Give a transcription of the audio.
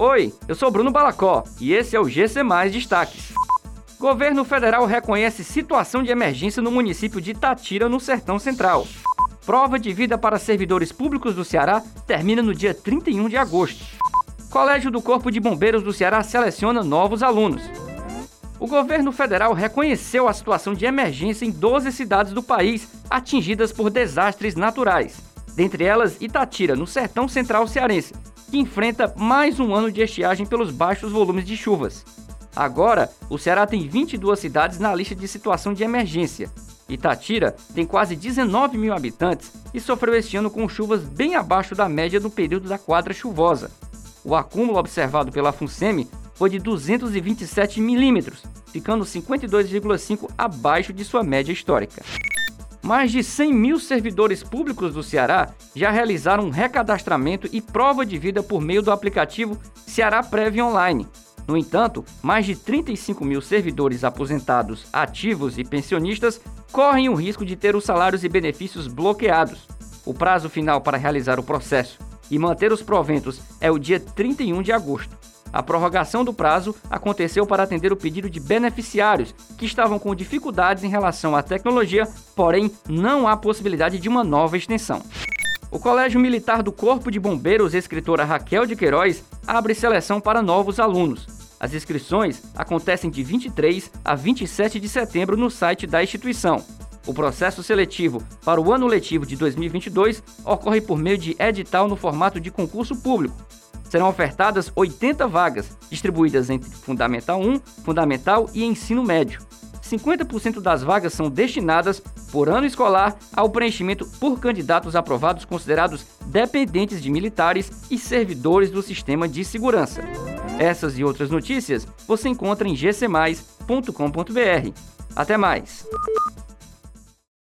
Oi, eu sou Bruno Balacó e esse é o GC Mais Destaques. Governo federal reconhece situação de emergência no município de Tatira, no Sertão Central. Prova de vida para servidores públicos do Ceará termina no dia 31 de agosto. Colégio do Corpo de Bombeiros do Ceará seleciona novos alunos. O governo federal reconheceu a situação de emergência em 12 cidades do país atingidas por desastres naturais, dentre elas Itatira, no sertão central cearense, que enfrenta mais um ano de estiagem pelos baixos volumes de chuvas. Agora, o Ceará tem 22 cidades na lista de situação de emergência. Itatira tem quase 19 mil habitantes e sofreu este ano com chuvas bem abaixo da média no período da quadra chuvosa. O acúmulo observado pela FUNSEMI foi de 227 milímetros, ficando 52,5 abaixo de sua média histórica. Mais de 100 mil servidores públicos do Ceará já realizaram um recadastramento e prova de vida por meio do aplicativo Ceará Prev Online. No entanto, mais de 35 mil servidores aposentados, ativos e pensionistas correm o risco de ter os salários e benefícios bloqueados. O prazo final para realizar o processo e manter os proventos é o dia 31 de agosto. A prorrogação do prazo aconteceu para atender o pedido de beneficiários que estavam com dificuldades em relação à tecnologia, porém não há possibilidade de uma nova extensão. O Colégio Militar do Corpo de Bombeiros, escritora Raquel de Queiroz, abre seleção para novos alunos. As inscrições acontecem de 23 a 27 de setembro no site da instituição. O processo seletivo para o ano letivo de 2022 ocorre por meio de edital no formato de concurso público, serão ofertadas 80 vagas, distribuídas entre Fundamental 1, Fundamental e Ensino Médio. 50% das vagas são destinadas, por ano escolar, ao preenchimento por candidatos aprovados considerados dependentes de militares e servidores do sistema de segurança. Essas e outras notícias você encontra em gcmais.com.br. Até mais!